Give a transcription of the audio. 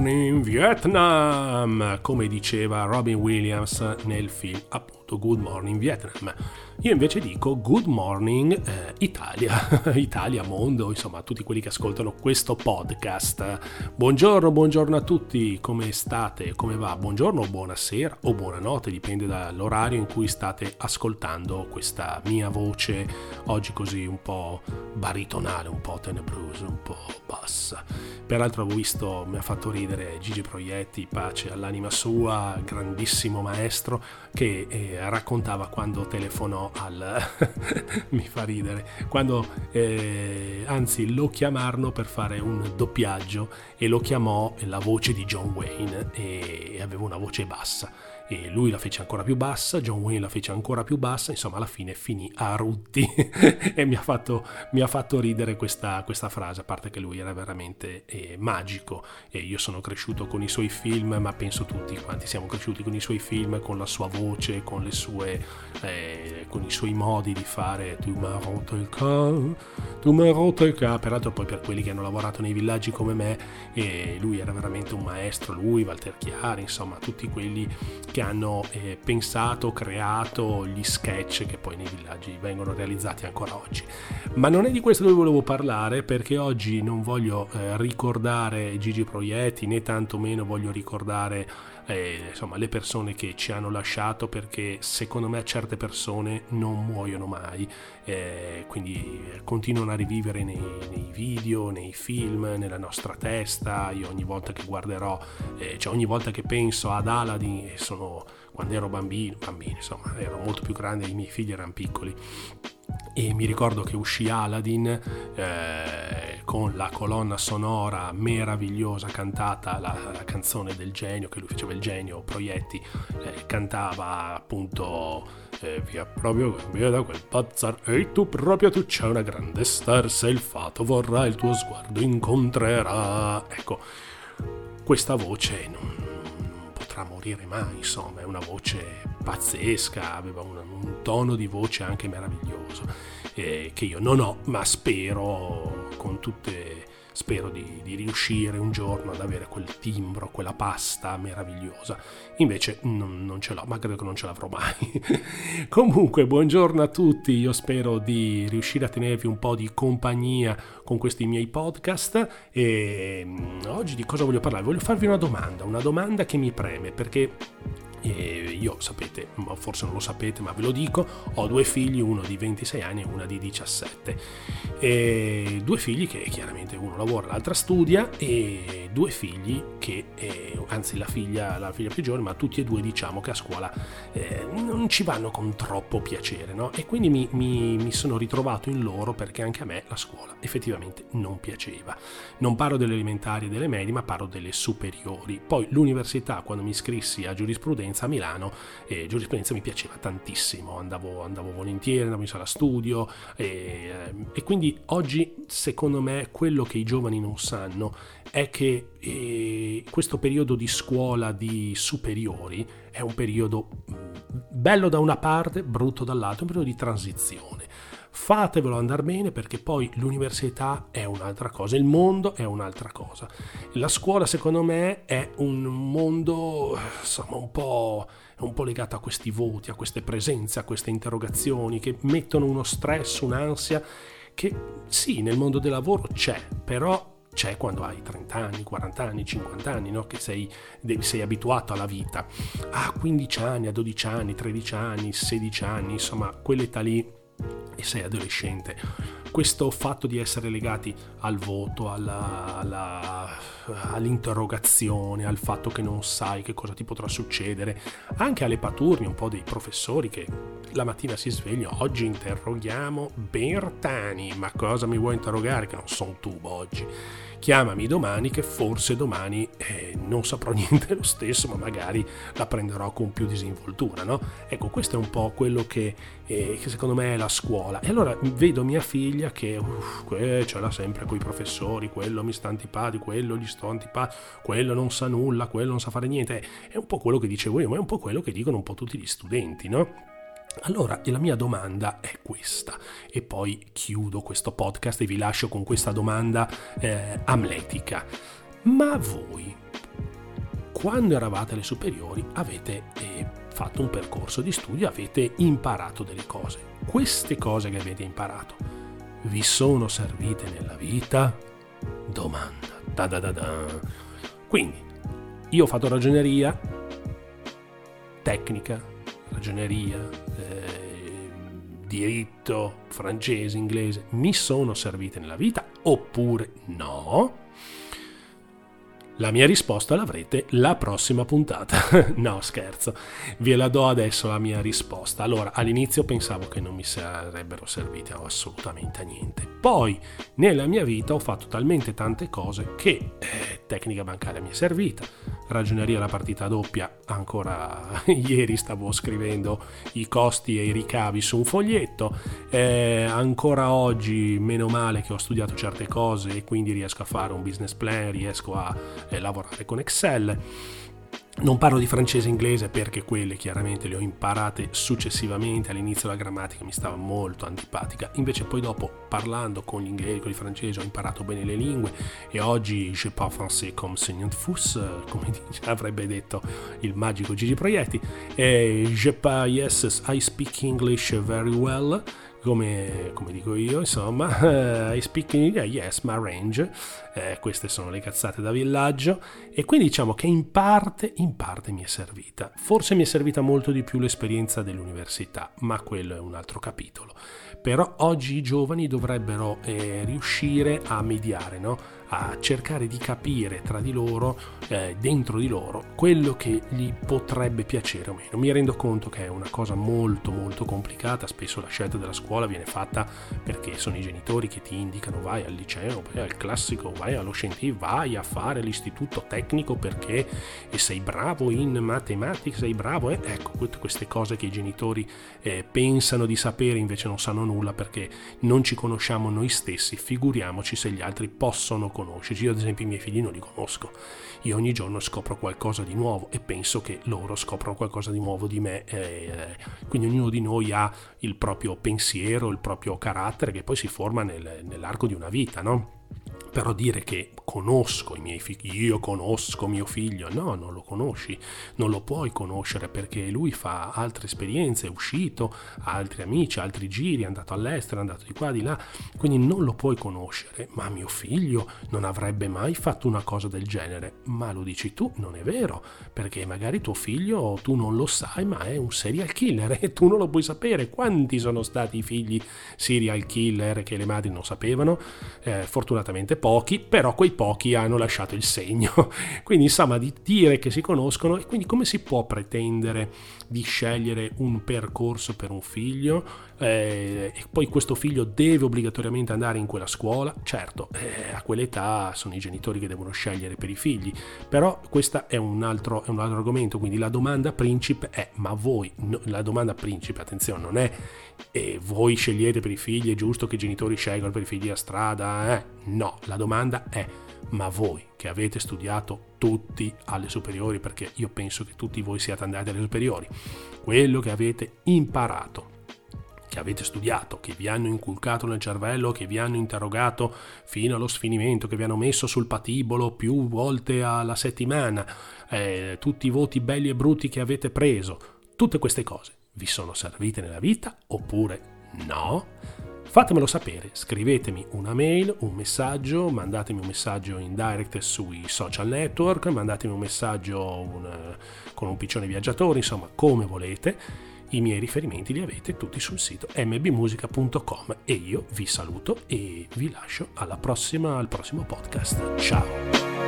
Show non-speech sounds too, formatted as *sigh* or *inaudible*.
Morning Vietnam, come diceva Robin Williams nel film appunto Good Morning Vietnam. Io invece dico Good Morning eh, Italia, *laughs* Italia, mondo, insomma, tutti quelli che ascoltano questo podcast. Buongiorno, buongiorno a tutti, come state? Come va? Buongiorno, buonasera o buonanotte, dipende dall'orario in cui state ascoltando questa mia voce oggi così un po' baritonale, un po' tenebrosa, un po' bassa. Peraltro ho visto, mi ha fatto ridere Gigi Proietti, pace all'anima sua, grandissimo maestro, che eh, raccontava quando telefonò al... *laughs* mi fa ridere, quando eh, anzi lo chiamarono per fare un doppiaggio e lo chiamò la voce di John Wayne e aveva una voce bassa e lui la fece ancora più bassa, John Wayne la fece ancora più bassa, insomma alla fine finì a rutti. *laughs* E mi ha fatto, mi ha fatto ridere questa, questa, frase, a parte che lui era veramente eh, magico. E io sono cresciuto con i suoi film, ma penso tutti quanti siamo cresciuti con i suoi film, con la sua voce, con, sue, eh, con i suoi modi di fare. Tu m'as rotto il cœur, tu m'as rotto il cœur, peraltro poi per quelli che hanno lavorato nei villaggi come me, eh, lui era veramente un maestro, lui, Walter Chiari, insomma tutti quelli che che hanno eh, pensato, creato gli sketch che poi nei villaggi vengono realizzati ancora oggi. Ma non è di questo che volevo parlare perché oggi non voglio eh, ricordare Gigi Proietti né tantomeno voglio ricordare eh, insomma, le persone che ci hanno lasciato perché secondo me certe persone non muoiono mai, eh, quindi continuano a rivivere nei, nei, video, nei film, nella nostra testa. Io ogni volta che guarderò, eh, cioè ogni volta che penso ad Aladdin, sono quando ero bambino, bambino insomma, ero molto più grande, i miei figli erano piccoli e mi ricordo che uscì Aladdin eh, con la colonna sonora meravigliosa cantata, la, la, canzone del genio, che lui faceva il genio, Proietti, eh, cantava appunto eh, via proprio via da quel pazzar e tu proprio tu c'è una grande star se il fato vorrà il tuo sguardo incontrerà. Ecco, questa voce non, non potrà morire mai, insomma, è una voce pazzesca, aveva un, un tono di voce anche meraviglioso, eh, che io non ho, ma spero con tutte spero di, di, riuscire un giorno ad avere quel timbro, quella pasta meravigliosa. Invece non, non, ce l'ho, ma credo che non ce l'avrò mai. *laughs* Comunque, buongiorno a tutti, io spero di riuscire a tenervi un po' di compagnia con questi miei podcast e mm, oggi di cosa voglio parlare? Voglio farvi una domanda, una domanda che mi preme perché io sapete, forse non lo sapete, ma ve lo dico, ho due figli, uno di 26 anni e una di 17. E due figli che chiaramente uno lavora, l'altra studia e due figli che, eh, anzi la figlia, la figlia più giovane, ma tutti e due diciamo che a scuola eh, non ci vanno con troppo piacere, no? E quindi mi, mi, mi sono ritrovato in loro perché anche a me la scuola effettivamente non piaceva. Non parlo delle elementari e delle medie, ma parlo delle superiori. Poi l'università, quando mi iscrissi a giurisprudenza, giurisprudenza a Milano e giurisprudenza mi piaceva tantissimo, andavo, andavo volentieri, andavo in sala studio e, eh, e, quindi oggi secondo me quello che i giovani non sanno è che eh, questo periodo di scuola di superiori è un periodo mm, bello da una parte, brutto dall'altra, un periodo di transizione fatevelo andare bene perché poi l'università è un'altra cosa, il mondo è un'altra cosa. La scuola secondo me è un mondo insomma un po', un po legato a questi voti, a queste presenze, a queste interrogazioni che mettono uno stress, un'ansia che sì, nel mondo del lavoro c'è, però c'è quando hai 30 anni, 40 anni, 50 anni, no? che sei, sei, abituato alla vita. A 15 anni, a 12 anni, 13 anni, 16 anni, insomma, quell'età lì e sei adolescente. Questo fatto di essere legati al voto, alla, alla, all'interrogazione, al fatto che non sai che cosa ti potrà succedere, anche alle paturnie un po' dei professori che la mattina si svegliano, oggi interroghiamo Bertani, ma cosa mi vuoi interrogare che non sono tu oggi? chiamami domani che forse domani eh, non saprò *laughs* niente lo stesso, ma magari la prenderò con più disinvoltura, no? Ecco, questo è un po' quello che, eh, che secondo me è la scuola. E allora vedo mia figlia che uff, ce l'ha sempre con i professori, quello mi sta antipatico, quello gli sto antipatico, quello non sa nulla, quello non sa fare niente. È un po' quello che dicevo io, ma è un po' quello che dicono un po' tutti gli studenti, no? Allora, la mia domanda è questa, e poi chiudo questo podcast e vi lascio con questa domanda eh, amletica. Ma voi quando eravate alle superiori avete eh, fatto un percorso di studio, avete imparato delle cose. Queste cose che avete imparato vi sono servite nella vita? Domanda. Da da da da. Quindi, io ho fatto ragioneria, tecnica, ragioneria, eh, diritto, francese, inglese, mi sono servite nella vita oppure no? La mia risposta l'avrete la prossima puntata. *laughs* no, scherzo, ve la do adesso la mia risposta. Allora, all'inizio pensavo che non mi sarebbero servite assolutamente a niente. Poi, nella mia vita ho fatto talmente tante cose che eh, tecnica bancaria mi è servita, ragioneria la partita doppia, ancora *laughs* ieri stavo scrivendo i costi e i ricavi su un foglietto, eh, ancora oggi meno male che ho studiato certe cose e quindi riesco a fare un business plan, riesco a lavorare con Excel. Non parlo di francese e inglese perché quelle chiaramente le ho imparate successivamente, all'inizio la grammatica mi stava molto antipatica, invece poi dopo parlando con gli inglesi, con i francesi ho imparato bene le lingue e oggi je parle français comme seigneur fous, come *laughs* avrebbe detto il magico Gigi Proietti, e je parle, yes, I speak English very well, come, come, dico io, insomma, *laughs* I speak in yes, my range, eh, queste sono le cazzate da villaggio e quindi diciamo che in parte, in parte mi è servita. Forse mi è servita molto di più l'esperienza dell'università, ma quello è un altro capitolo. Però oggi i giovani dovrebbero eh, riuscire a mediare, no? a cercare di capire tra di loro, eh, dentro di loro, quello che gli potrebbe piacere o meno. Mi rendo conto che è una cosa molto molto complicata, spesso la scelta della scuola viene fatta perché sono i genitori che ti indicano vai al liceo, vai al classico, vai allo scientifico, vai a fare l'istituto tecnico perché sei bravo in matematica, sei bravo, eh? ecco tutte queste cose che i genitori eh, pensano di sapere invece non sanno nulla perché non ci conosciamo noi stessi, figuriamoci se gli altri possono conoscerci. Io ad esempio i miei figli non li conosco. Io ogni giorno scopro qualcosa di nuovo e penso che loro scoprono qualcosa di nuovo di me. Eh, quindi ognuno di noi ha il proprio pensiero, il proprio carattere che poi si forma nel, nell'arco di una vita, no? Però dire che conosco i miei figli, io conosco mio figlio, no, non lo conosci, non lo puoi conoscere perché lui fa altre esperienze, è uscito, ha altri amici, altri giri, è andato all'estero, è andato di qua, di là, quindi non lo puoi conoscere. Ma mio figlio non avrebbe mai fatto una cosa del genere, ma lo dici tu, non è vero, perché magari tuo figlio tu non lo sai, ma è un serial killer *laughs* e tu non lo puoi sapere. Quanti sono stati i figli serial killer che le madri non sapevano? Eh, fortunatamente pochi, però quei pochi hanno lasciato il segno. *laughs* Quindi insomma di dire che si conoscono e quindi come si può pretendere di scegliere un percorso per un figlio eh, e poi questo figlio deve obbligatoriamente andare in quella scuola? Certo, eh, a quell'età sono i genitori che devono scegliere per i figli, però questo è è un altro argomento, quindi la domanda principe è ma voi, no, la domanda principe, attenzione, non è e voi scegliete per i figli, è giusto che i genitori scelgano per i figli a strada? Eh? No, la domanda è, ma voi che avete studiato tutti alle superiori, perché io penso che tutti voi siate andati alle superiori, quello che avete imparato, che avete studiato, che vi hanno inculcato nel cervello, che vi hanno interrogato fino allo sfinimento, che vi hanno messo sul patibolo più volte alla settimana, eh, tutti i voti belli e brutti che avete preso, tutte queste cose vi sono servite nella vita oppure no? Fatemelo sapere, scrivetemi una mail, un messaggio, mandatemi un messaggio in direct sui social network, mandatemi un messaggio un, con un piccione viaggiatore, insomma come volete. I miei riferimenti li avete tutti sul sito mbmusica.com e io vi saluto e vi lascio prossima, al prossimo podcast. Ciao!